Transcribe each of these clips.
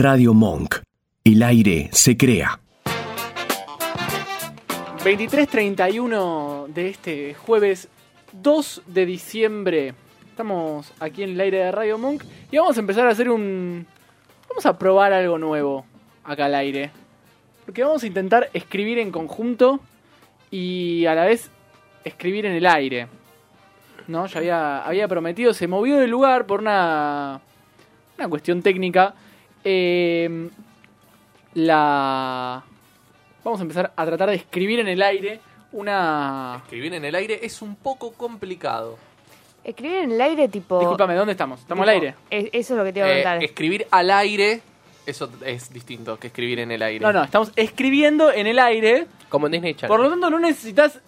Radio Monk. El aire se crea. 23.31 de este jueves 2 de diciembre. Estamos aquí en el aire de Radio Monk y vamos a empezar a hacer un... Vamos a probar algo nuevo acá al aire. Porque vamos a intentar escribir en conjunto y a la vez escribir en el aire. ¿No? Ya había, había prometido, se movió del lugar por una, una cuestión técnica. Eh, la... Vamos a empezar a tratar de escribir en el aire una... Escribir en el aire es un poco complicado. Escribir en el aire tipo... Disculpame, ¿dónde estamos? ¿Estamos al aire? es- Eso es lo que te iba a Eh, preguntar. escribir al aire, eso es distinto que escribir en el aire. No, no, estamos escribiendo en el aire. Como en Disney Channel. Por lo tanto, no necesitas.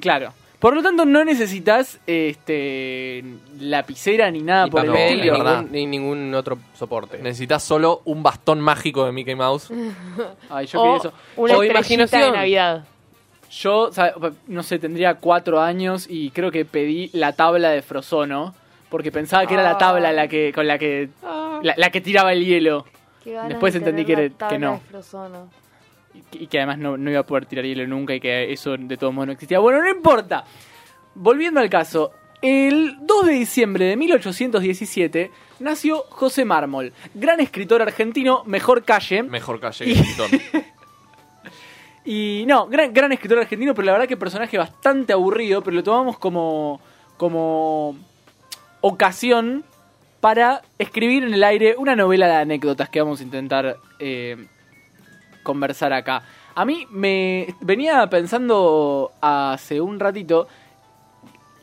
Claro. Por lo tanto, no necesitas este lapicera ni nada ni por el papel, estilo. ningún, ni ningún otro soporte. Necesitas solo un bastón mágico de Mickey Mouse. Ay, yo quería o eso. una o imaginación. de Navidad. Yo, no sé, tendría cuatro años y creo que pedí la tabla de Frozono. Porque pensaba que era la Ah. tabla la que, con la que. La, la que tiraba el hielo. Después de entendí que era- no. de Frozono. Y que además no, no iba a poder tirar hielo nunca y que eso de todos modos no existía. Bueno, no importa. Volviendo al caso, el 2 de diciembre de 1817 nació José Mármol, gran escritor argentino, mejor calle. Mejor calle Y- no, gran, gran escritor argentino, pero la verdad que personaje bastante aburrido, pero lo tomamos como, como ocasión para escribir en el aire una novela de anécdotas que vamos a intentar eh, conversar acá. A mí me venía pensando hace un ratito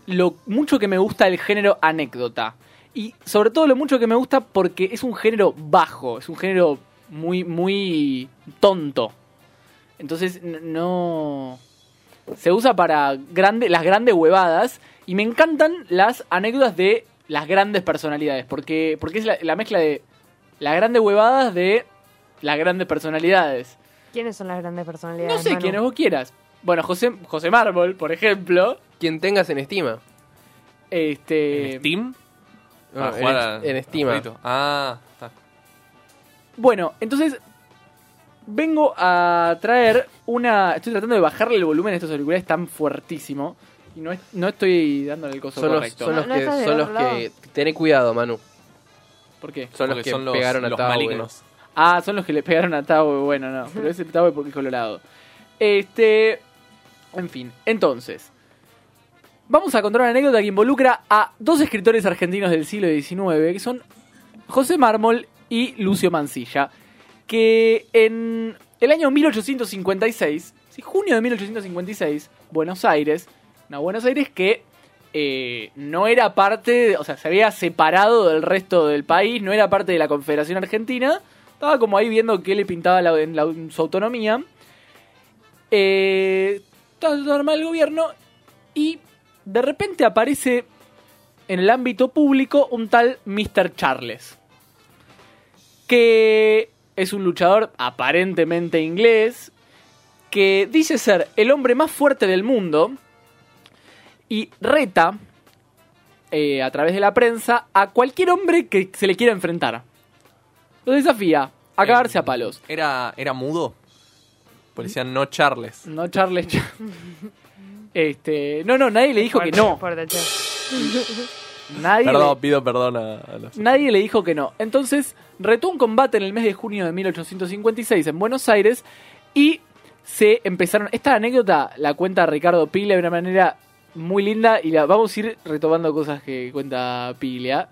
lo mucho que me gusta el género anécdota. Y sobre todo lo mucho que me gusta porque es un género bajo, es un género muy, muy tonto. Entonces no... Se usa para las grandes huevadas y me encantan las anécdotas de las grandes personalidades. Porque, porque es la mezcla de las grandes huevadas de las grandes personalidades. ¿Quiénes son las grandes personalidades? No sé Manu? quiénes vos quieras. Bueno, José, José Mármol, por ejemplo. Quien tengas en estima. Este, ¿En Steam? No, Para en, jugar a- en estima. Ah, está. Bueno, entonces vengo a traer una... Estoy tratando de bajarle el volumen a estos auriculares tan fuertísimo. Y no, es- no estoy dándole el coso Son los, correcto. son los que, son los que... Tené cuidado, Manu. ¿Por qué? Son los que son los, pegaron a los malignos. Ah, son los que le pegaron a Taue. Bueno, no. Pero ese Taue porque es colorado. Este... En fin, entonces... Vamos a contar una anécdota que involucra a dos escritores argentinos del siglo XIX, que son José Mármol y Lucio Mancilla, que en el año 1856, sí, junio de 1856, Buenos Aires, una Buenos Aires que eh, no era parte, o sea, se había separado del resto del país, no era parte de la Confederación Argentina, estaba como ahí viendo qué le pintaba en, su autonomía. Eh, todo armado el gobierno y de repente aparece en el ámbito público un tal Mr. Charles, que es un luchador aparentemente inglés, que dice ser el hombre más fuerte del mundo y reta eh, a través de la prensa a cualquier hombre que se le quiera enfrentar. Lo desafía a cagarse a palos. ¿Era, era mudo? Pues decían no Charles. No, Charles. Cha- este, no, no, nadie le dijo que no. Nadie le- Perdón, pido perdón a, a los... Nadie le dijo que no. Entonces, retó un combate en el mes de junio de 1856 en Buenos Aires y se empezaron. Esta anécdota la cuenta Ricardo Piglia de una manera muy linda y la vamos a ir retomando cosas que cuenta Piglia.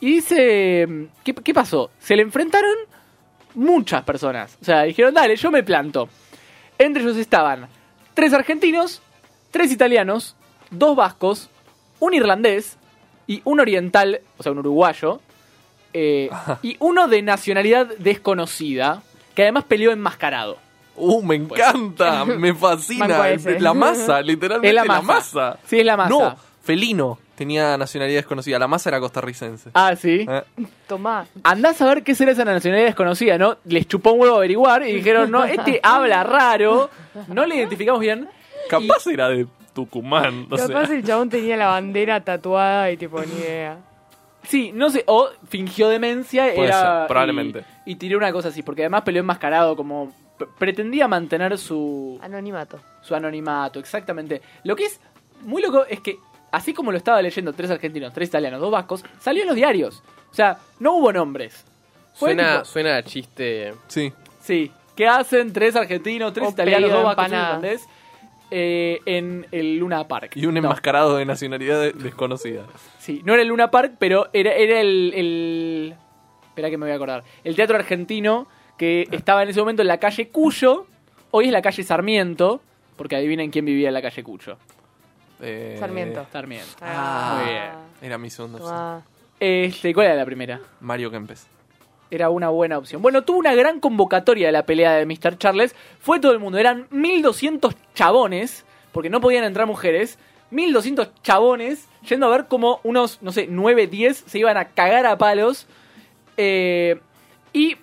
Y dice: ¿qué, qué pasó? Se le enfrentaron muchas personas. O sea, dijeron: Dale, yo me planto. Entre ellos estaban tres argentinos, tres italianos, dos vascos, un irlandés y un oriental, o sea, un uruguayo, eh, y uno de nacionalidad desconocida, que además peleó enmascarado. ¡Uh, me encanta! me fascina. La masa, literalmente Es la la masa. masa. Sí, es la masa. No, felino. Tenía nacionalidad desconocida. La masa era costarricense. Ah, sí. Eh, Tomá. Andás a ver qué será esa nacionalidad desconocida, ¿no? Les chupó un huevo averiguar y dijeron, no, este habla raro, no le identificamos bien. Capaz era de Tucumán. No. Capaz el chabón tenía la bandera tatuada y tipo, ni idea. Sí, no sé, o fingió demencia, Puede era. ser, probablemente. Y, y tiró una cosa así, porque además peleó enmascarado, como. pretendía mantener su, Anonimato. su anonimato, exactamente. Lo que es muy loco es que, así como lo estaba leyendo tres argentinos, tres italianos, dos vascos, salió en los diarios. O sea, no hubo nombres. Fue Suena, tipo- suena a chiste. Sí. Sí. ¿Qué hacen tres argentinos, tres O italianos, pedido dos de vascos, un empanada. irlandés, eh, en el Luna Park? Y un No. enmascarado de nacionalidad de- desconocida. Sí, no era el Luna Park, pero era, era el, el. Espera que me voy a acordar. El teatro argentino que estaba en ese momento en la calle Cuyo. Hoy es la calle Sarmiento. Porque adivinen quién vivía en la calle Cuyo. Eh, Sarmiento. Sarmiento. Ah. Muy bien. Era mi segunda opción. Ah, Este, ¿Cuál era la primera? Mario Kempes. Era una buena opción. Bueno, tuvo una gran convocatoria de la pelea de Mr. Charles. Fue todo el mundo. Eran 1200 chabones. Porque no podían entrar mujeres. 1200 chabones yendo a ver como unos, no sé, 9, 10 se iban a cagar a palos. Eh, y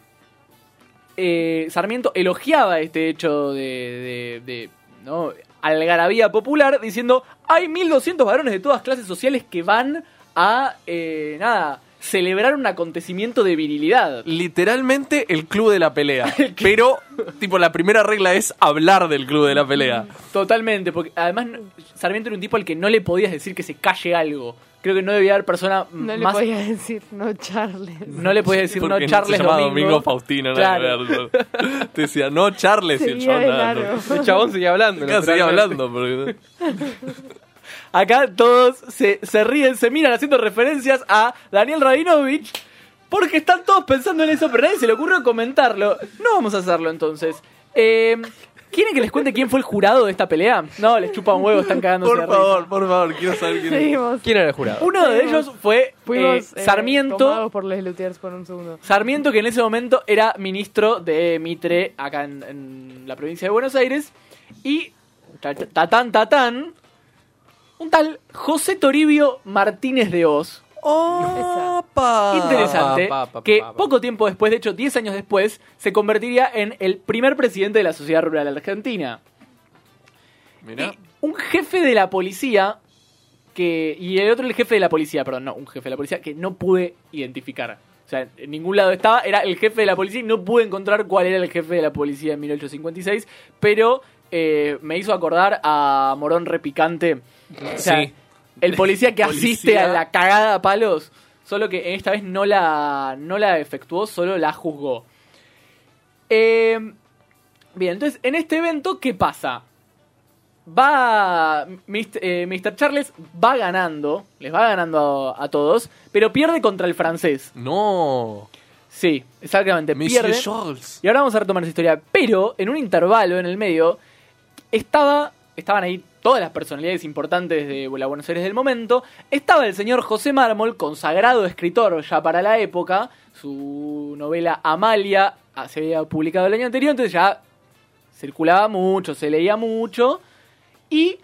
eh, Sarmiento elogiaba este hecho de, de- de, ¿no? Algarabía popular diciendo hay 1200 varones de todas clases sociales que van a eh, nada celebrar un acontecimiento de virilidad. Literalmente el club de la pelea. Pero, tipo, la primera regla es hablar del club de la pelea. Totalmente, porque además Sarmiento era un tipo al que no le podías decir que se calle algo. Creo que no debía haber persona no le más... podía decir no Charles. No le podías decir Porque no Charles se Domingo. Domingo Faustino, Claro. ver. Te decía, no Charles y el chabón nada, no. El chabón seguía hablando. Claro, seguía hablando. Porque... Acá todos se, se ríen, se miran haciendo referencias a Daniel Rabinovich. Porque están todos pensando en eso, pero a nadie se le ocurrió comentarlo. No vamos a hacerlo entonces. Eh, ¿Quieren que les cuente quién fue el jurado de esta pelea? No, les chupa un huevo, están cagando Por favor, por favor, quiero saber quién es. Seguimos. ¿Quién era el jurado? Uno de Fuimos- ellos fue Fuimos eh, eh, Sarmiento. tomados por Les Lutiers por un segundo. Sarmiento, que en ese momento era ministro de Mitre acá en, en la provincia de Buenos Aires. Y ta- ta- tatán, tatán, un tal José Toribio Martínez de Oz. ¡Opa! Interesante, pa, pa, pa, que pa, pa. poco tiempo después, de hecho 10 años después, se convertiría en el primer presidente de la Sociedad Rural Argentina. Mirá. Y un jefe de la policía que y el otro el jefe de la policía, perdón, no, un jefe de la policía que no pude identificar. O sea, en ningún lado estaba, era el jefe de la policía y no pude encontrar cuál era el jefe de la policía en 1856, pero eh, me hizo acordar a Morón Repicante. O sea, Sí. El policía que asiste Policía. a la cagada a palos, solo que esta vez no la, no la efectuó, solo la juzgó. Eh, bien, entonces, en este evento, ¿qué pasa? Va. Mr. eh, Mr. Charles va ganando, les va ganando a, a todos, pero pierde contra el francés. No. Sí, exactamente, Monsieur pierde. Charles. Y ahora vamos a retomar esa historia. Pero en un intervalo en el medio, estaba, estaban ahí todas las personalidades importantes de la Buenos Aires del momento. Estaba el señor José Mármol, consagrado escritor ya para la época. Su novela Amalia ah, se había publicado el año anterior, entonces ya circulaba mucho, se leía mucho. Y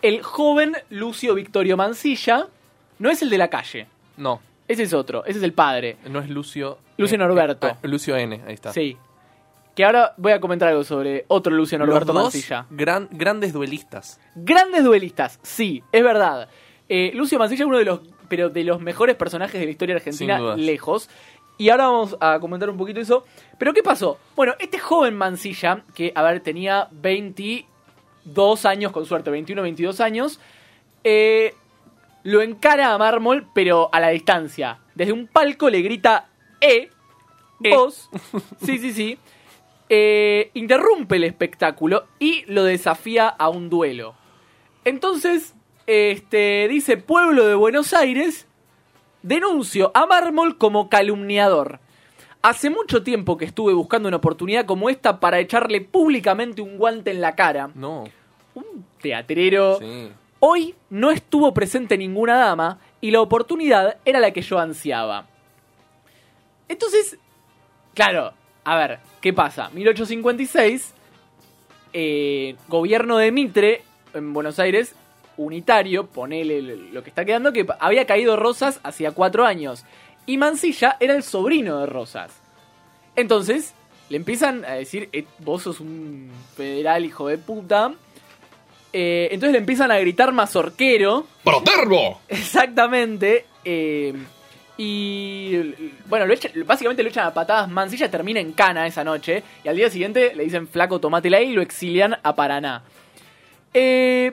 el joven Lucio Victorio Mancilla no es el de la calle. No, Ese es otro, ese es el padre. no es Lucio. Lucio Norberto. ah, Lucio N, ahí está. Sí. Que ahora voy a comentar algo sobre otro Lucio Los Norberto dos Mancilla. gran- grandes duelistas. Grandes duelistas, sí, es verdad. Eh, Lucio Mancilla es uno de los, pero de los mejores personajes de la historia argentina, lejos. Y ahora vamos a comentar un poquito eso. Pero ¿qué pasó? Bueno, este joven Mancilla, que, a ver, tenía 22 años, con suerte, 21, 22 años, eh, lo encara a Mármol, pero a la distancia. Desde un palco le grita, ¡Eh! Eh. Vos. Sí, sí, sí. Eh, interrumpe el espectáculo y lo desafía a un duelo. Entonces, este, dice Pueblo de Buenos Aires, denuncio a Mármol como calumniador. Hace mucho tiempo que estuve buscando una oportunidad como esta para echarle públicamente un guante en la cara. No. Un teatrero. Sí. Hoy no estuvo presente ninguna dama y la oportunidad era la que yo ansiaba. Entonces, claro, a ver, ¿qué pasa? 1856, eh, gobierno de Mitre en Buenos Aires, unitario, ponele lo que está quedando, que había caído Rosas hacía cuatro años. Y Mansilla era el sobrino de Rosas. Entonces, le empiezan a decir, "Eh, vos sos un federal hijo de puta. Eh, entonces le empiezan a gritar mazorquero. ¡Protervo! Exactamente. eh, Y bueno, lo echan- básicamente lo echan a patadas. Mansilla termina en cana esa noche. Y al día siguiente le dicen flaco, tomátela ahí y lo exilian a Paraná. Eh,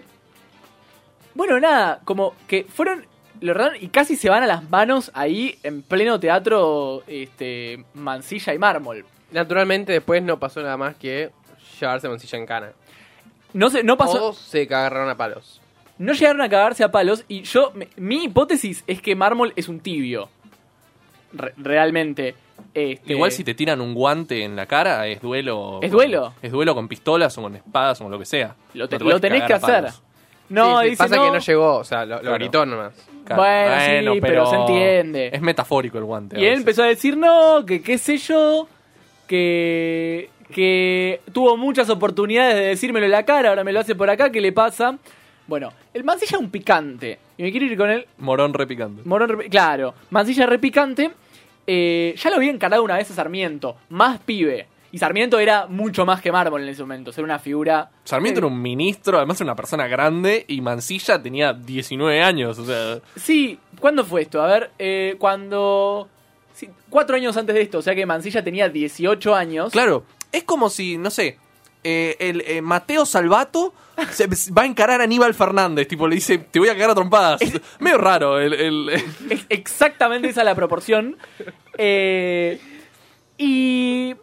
bueno, nada, como que fueron. Lo y casi se van a las manos ahí en pleno teatro este, Mansilla y Mármol. Naturalmente después no pasó nada más que llevarse Mansilla en cana. No, se, no pasó. O se agarraron a palos. No llegaron a cagarse a palos y yo, mi hipótesis es que Mármol es un tibio. Re- realmente. Este, Igual si te tiran un guante en la cara, es duelo. ¿Es con- duelo? Es duelo con pistolas o con espadas o con lo que sea. Lo, te- No te puedes lo tenés que hacer. palos. No, Sí, sí, dice pasa no. que no llegó, o sea, lo, lo Claro. gritó nomás. Claro. Bueno, sí, pero se entiende. Es metafórico el guante. Y él empezó a decir no, que qué sé yo, que, que tuvo muchas oportunidades de decírmelo en la cara, ahora me lo hace por acá, ¿qué le pasa? Bueno, el Mansilla es un picante. Y me quiero ir con él. Morón repicante. Morón, repi- claro, Mansilla repicante. Eh, ya lo había encarado una vez a Sarmiento, más pibe. Y Sarmiento era mucho más que Mármol en ese momento, era una figura... Sarmiento era un ministro, además era una persona grande, y Mansilla tenía 19 años, o sea... Sí, ¿cuándo fue esto? A ver, eh, cuando... sí, cuatro años antes de esto, o sea que Mansilla tenía 18 años. Claro, es como si, no sé, eh, el eh, Mateo Salvato se va a encarar a Aníbal Fernández, tipo le dice, te voy a cagar a trompadas. Medio raro el... exactamente esa la proporción. Eh, y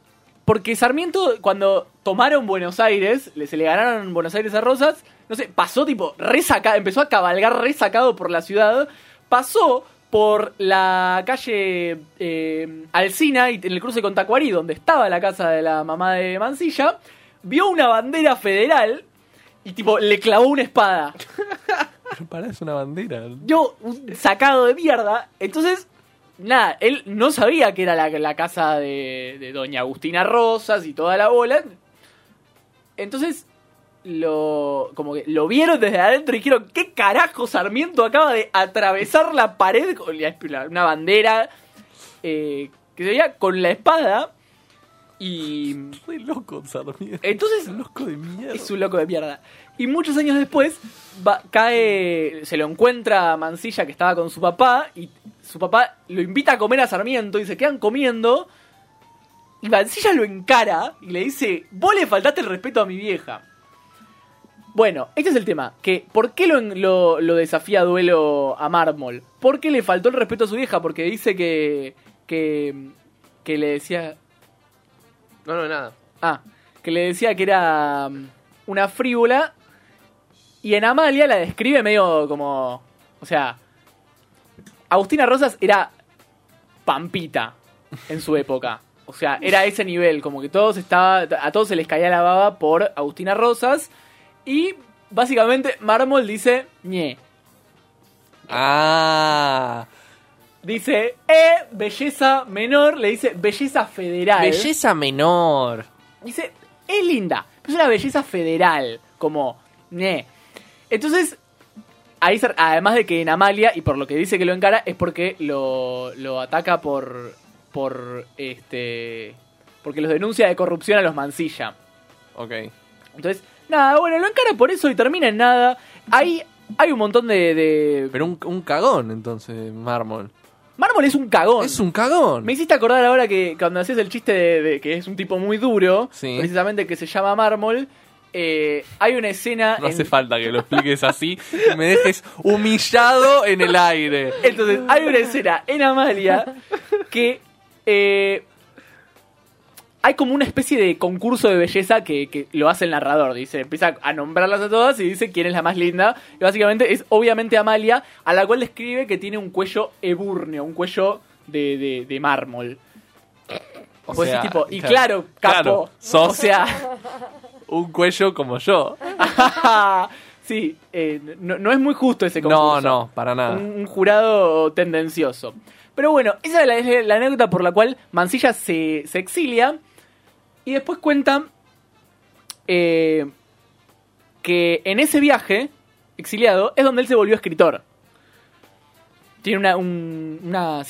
porque Sarmiento, cuando tomaron Buenos Aires, se le ganaron Buenos Aires a Rosas, no sé, pasó tipo resacado, empezó a cabalgar resacado por la ciudad, pasó por la calle eh, Alsina y en el cruce con Tacuarí, donde estaba la casa de la mamá de Mansilla, vio una bandera federal y tipo le clavó una espada. Pero pará, es una bandera. yo un sacado de mierda. Entonces, nada, él no sabía que era la, la casa de, de doña Agustina Rosas y toda la bola. Entonces, lo como que lo vieron desde adentro y dijeron, ¿qué carajo Sarmiento acaba de atravesar la pared con la- una bandera eh, que se veía con la espada? Y Re loco, Sarmiento. entonces loco de mierda. es un loco de mierda. Y muchos años después va- cae, se lo encuentra a Mansilla que estaba con su papá y su papá lo invita a comer a Sarmiento y se quedan comiendo. Y Mansilla lo encara y le dice, vos le faltaste el respeto a mi vieja. Bueno, este es el tema, que ¿por qué lo, lo, lo desafía a duelo a Mármol? Porque le faltó el respeto a su vieja, porque dice que, que, que le decía, No, no, nada. Ah, que le decía que era mm, una frívola. Y en Amalia la describe medio como. O sea. Agustina Rosas era Pampita en su época. O sea, era ese nivel, como que todos estaba, a todos se les caía la baba por Agustina Rosas. Y básicamente Mármol dice, ñe. Ah. Dice, eh, belleza menor, le dice belleza federal. Belleza menor. Dice, es linda, pero es una belleza federal, como, ne. Entonces, ahí además de que en Amalia, y por lo que dice que lo encara, es porque lo, lo ataca por, por, este, porque los denuncia de corrupción a los Mansilla. Ok. Entonces, nada, bueno, lo encara por eso y termina en nada. Hay, hay un montón de... de... Pero un, un cagón, entonces, Mármol. Mármol es un cagón. Es un cagón. Me hiciste acordar ahora que cuando hacías el chiste de, de que es un tipo muy duro, Sí. precisamente que se llama Mármol, eh, hay una escena... No en- hace falta que lo expliques así y me dejes humillado en el aire. Entonces, hay una escena en Amalia que eh, hay como una especie de concurso de belleza que, que lo hace el narrador. Dice, empieza a nombrarlas a todas y dice quién es la más linda. Y básicamente es obviamente Amalia, a la cual describe que tiene un cuello ebúrneo, un cuello de, de- de mármol. O decís, sea, tipo, y claro, capo. claro, sos O sea, un cuello como yo. sí, eh, no, no es muy justo ese No, concurso. no, para nada. un, un jurado tendencioso. Pero bueno, esa es la, es la anécdota por la cual Mansilla se, se exilia. Y después cuenta eh, que en ese viaje exiliado es donde él se volvió escritor. Tiene una, un- una,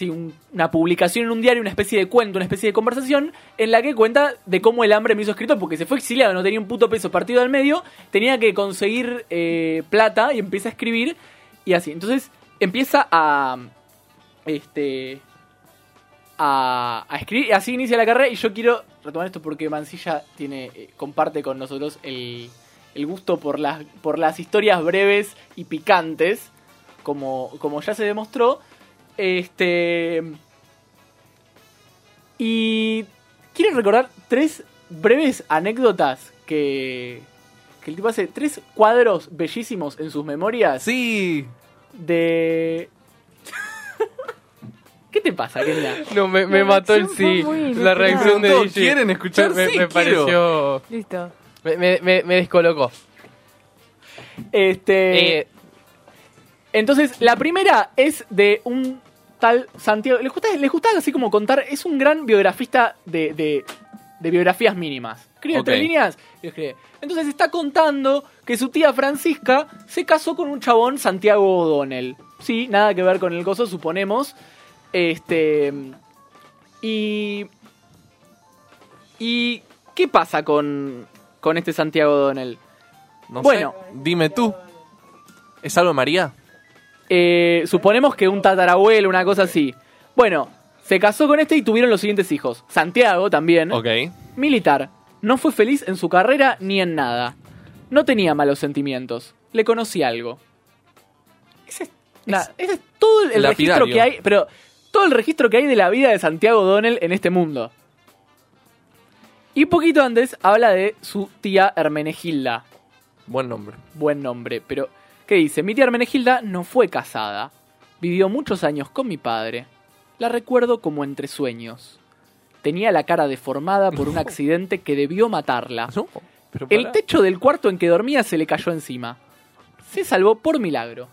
una publicación en un diario, una especie de cuento, una especie de conversación, en la que cuenta de cómo el hambre me hizo escritor, porque se fue exiliado, no tenía un puto peso partido al medio, tenía que conseguir eh, plata y empieza a escribir y así. Entonces empieza a, este, a, a escribir. Y así inicia la carrera. Y yo quiero retomar esto porque Mancilla tiene, eh, comparte con nosotros el, el gusto por las, por las historias breves y picantes. Como, como ya se demostró. Este. Y quiero recordar tres breves anécdotas que, que el tipo hace. Tres cuadros bellísimos en sus memorias Sí. de. ¿Qué te pasa? No, me, me mató el sí. La reacción de DJ. quieren escuchar me, sí, me quiero. pareció. Listo. Me, me, me, me descolocó. Este. Eh, Entonces, la primera es de un tal Santiago. Les gusta, les gusta así como contar. Es un gran biografista de, de, de biografías mínimas. Escribe tres líneas y escribe. Entonces está contando que su tía Francisca se casó con un chabón Santiago O'Donnell. Sí, nada que ver con el gozo, suponemos. Este. Y. ¿Y qué pasa con, con este Santiago O'Donnell? No Bueno. sé. Dime tú. ¿Es algo de María? Eh, suponemos que un tatarabuelo, una cosa así. Bueno, se casó con este y tuvieron los siguientes hijos. Santiago también. Ok. Militar. No fue feliz en su carrera ni en nada. No tenía malos sentimientos. Le conocí algo. Ese es, ese es todo el registro que hay. Pero todo el registro que hay de la vida de Santiago Donnell en este mundo. Y poquito antes habla de su tía Hermenegilda Buen nombre. buen nombre, pero ¿qué dice? Mi tía Hermenegilda no fue casada. Vivió muchos años con mi padre. La recuerdo como entre sueños. Tenía la cara deformada por un accidente que debió matarla. No, pero El techo del cuarto en que dormía se le cayó encima. Se salvó por milagro.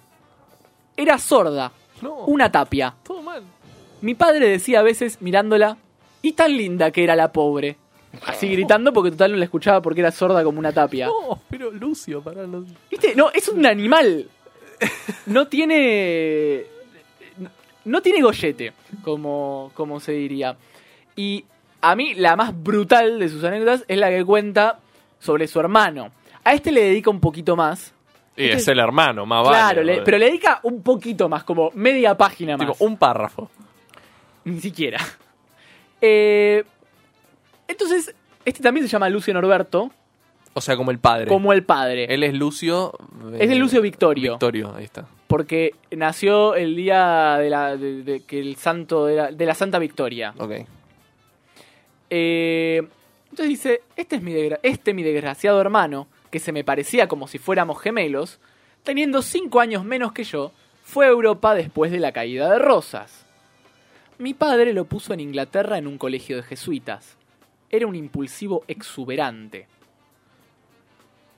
Era sorda, No, una tapia. todo mal. Mi padre decía a veces mirándola, y tan linda que era la pobre. Así gritando porque total no la escuchaba porque era sorda como una tapia. No, pero Lucio, para los... ¿Viste? No, es un animal. No tiene. No tiene gollete, como, como se diría. Y a mí la más brutal de sus anécdotas es la que cuenta sobre su hermano. A este le dedica un poquito más. Y es el hermano, más vale. claro, le- brother. pero le dedica un poquito más, como media página más. Tipo, un párrafo. Ni siquiera. Eh, entonces, este también se llama Lucio Norberto, O sea, como el padre. como el padre. Él es Lucio... eh, Es el Lucio Victorio. Victorio, ahí está. porque nació el día de la de- de- que el santo de la, de la Santa Victoria. Ok. Eh, entonces dice, este es mi este mi desgraciado hermano, que se me parecía como si fuéramos gemelos, teniendo cinco años menos que yo, fue a Europa después de la caída de Rosas. Mi padre lo puso en Inglaterra en un colegio de jesuitas. Era un impulsivo exuberante.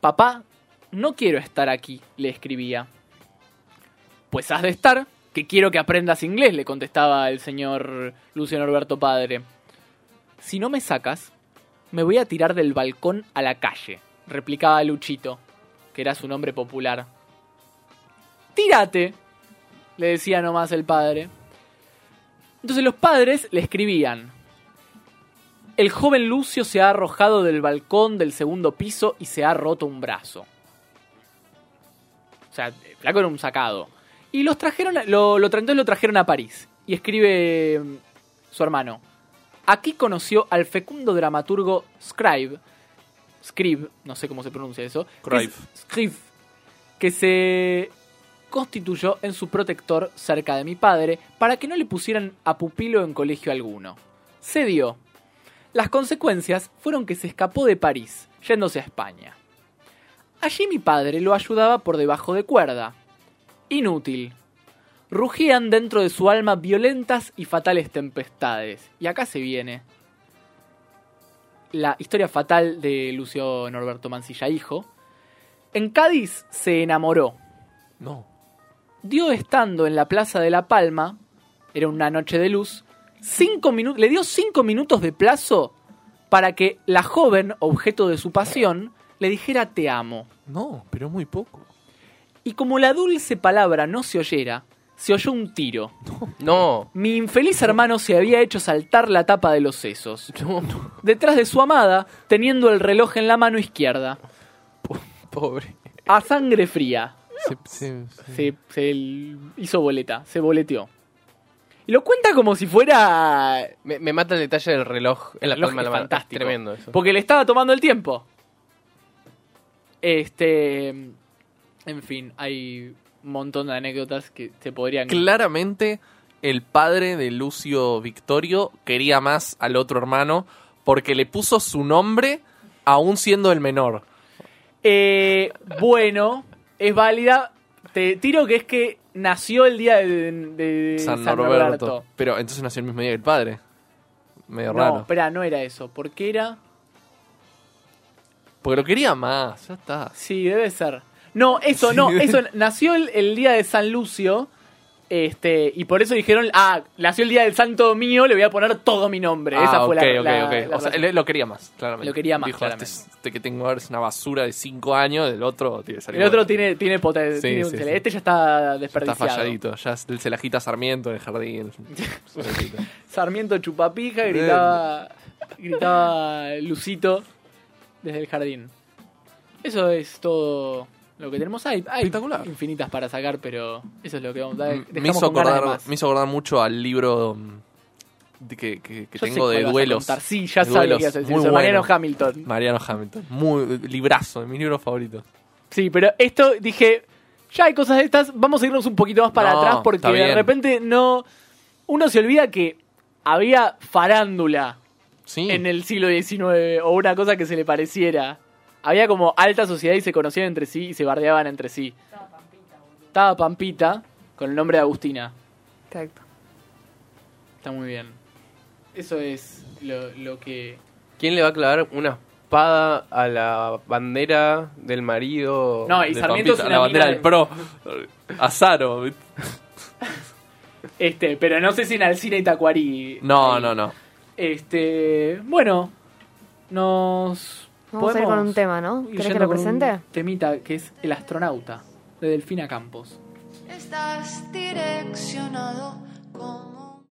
Papá, no quiero estar aquí, le escribía. Pues has de estar, que quiero que aprendas inglés, le contestaba el señor Lucio Norberto Padre. Si no me sacas, me voy a tirar del balcón a la calle, replicaba Luchito, que era su nombre popular. Tírate, le decía nomás el padre. Entonces los padres le escribían. El joven Lucio se ha arrojado del balcón del segundo piso y se ha roto un brazo. O sea, flaco era un sacado. Y los trajeron, lo, lo, entonces lo trajeron a París. Y escribe mm, su hermano. Aquí conoció al fecundo dramaturgo Scribe. Scribe, no sé cómo se pronuncia eso. Scribe. Scribe. Que se constituyó en su protector cerca de mi padre para que no le pusieran a pupilo en colegio alguno. Cedió. Las consecuencias fueron que se escapó de París, yéndose a España. Allí mi padre lo ayudaba por debajo de cuerda. Inútil. Rugían dentro de su alma violentas y fatales tempestades. Y acá se viene la historia fatal de Lucio Norberto Mancilla, hijo. En Cádiz se enamoró. No. Dio estando en la Plaza de la Palma, era una noche de luz, cinco minutos, le dio cinco minutos de plazo para que la joven, objeto de su pasión, le dijera te amo. No, pero muy poco. Y como la dulce palabra no se oyera, se oyó un tiro. No. Mi infeliz hermano se había hecho saltar la tapa de los sesos. Detrás de su amada, teniendo el reloj en la mano izquierda. Pobre. A sangre fría. Se- se- se- hizo boleta, se boleteó. Y lo cuenta como si fuera. Me, me mata el detalle del reloj en la reloj palma de la mano. fantástico. Es tremendo eso. Porque le estaba tomando el tiempo. Este. En fin, hay un montón de anécdotas que se podrían. Claramente, el padre de Lucio Victorio quería más al otro hermano porque le puso su nombre aún siendo el menor. Eh, bueno, es válida. Te tiro que es que nació el día de, de San, San, Norberto. Norberto. Pero entonces nació el mismo día que el padre. Medio No, raro. espera, no era eso. Porque era. Porque lo quería más, ya está. Sí, debe ser. No, eso, no, eso nació el, el día de San Lucio. Este, y por eso dijeron, ah, nació el día del santo mío, le voy a poner todo mi nombre. Ah, Esa fue ok, la, ok, la- ok. la o sea, él lo quería más, claramente. Lo quería más, Dijo, claramente. Este, este que tengo ahora es una basura de 5 años, el otro tiene El otro tiene, tiene poten- Sí, tiene un sí, tele- sí. Este ya está Ya desperdiciado. Está falladito, ya se la agita Sarmiento en el jardín. Sarmiento chupapija gritaba, gritaba Lucito desde el jardín. Eso es todo lo que tenemos. Hay, hay Espectacular. infinitas para sacar, pero eso es lo que vamos a me, dejamos hizo acordar, me hizo acordar mucho al libro mm, que, tengo de duelos. Sí, ya sabía duelos, que ibas a decir muy eso. Mariano. Hamilton. Mariano Hamilton. Muy librazo, de mis libros favoritos. Sí, pero esto dije, ya hay cosas de estas, vamos a irnos un poquito más para No, atrás porque de repente no... Uno se olvida que había farándula Sí. en el siglo XIX o una cosa que se le pareciera. Había como alta sociedad y se conocían entre sí y se bardeaban entre sí. Estaba Pampita con el nombre de Agustina. Exacto. Está muy bien. Eso es lo, lo que... ¿Quién le va a clavar una espada a la bandera del marido? No, y De Sarmiento es Pampita, una la bandera del pro. Azaro. Este, pero no sé si en Alcina y Tacuarí. No, ahí. no, no. Este, bueno, nos Vamos a ir con un tema, ¿no? ¿Querés que lo con un presente? Temita que es El astronauta de Delfina Campos. Estás direccionado con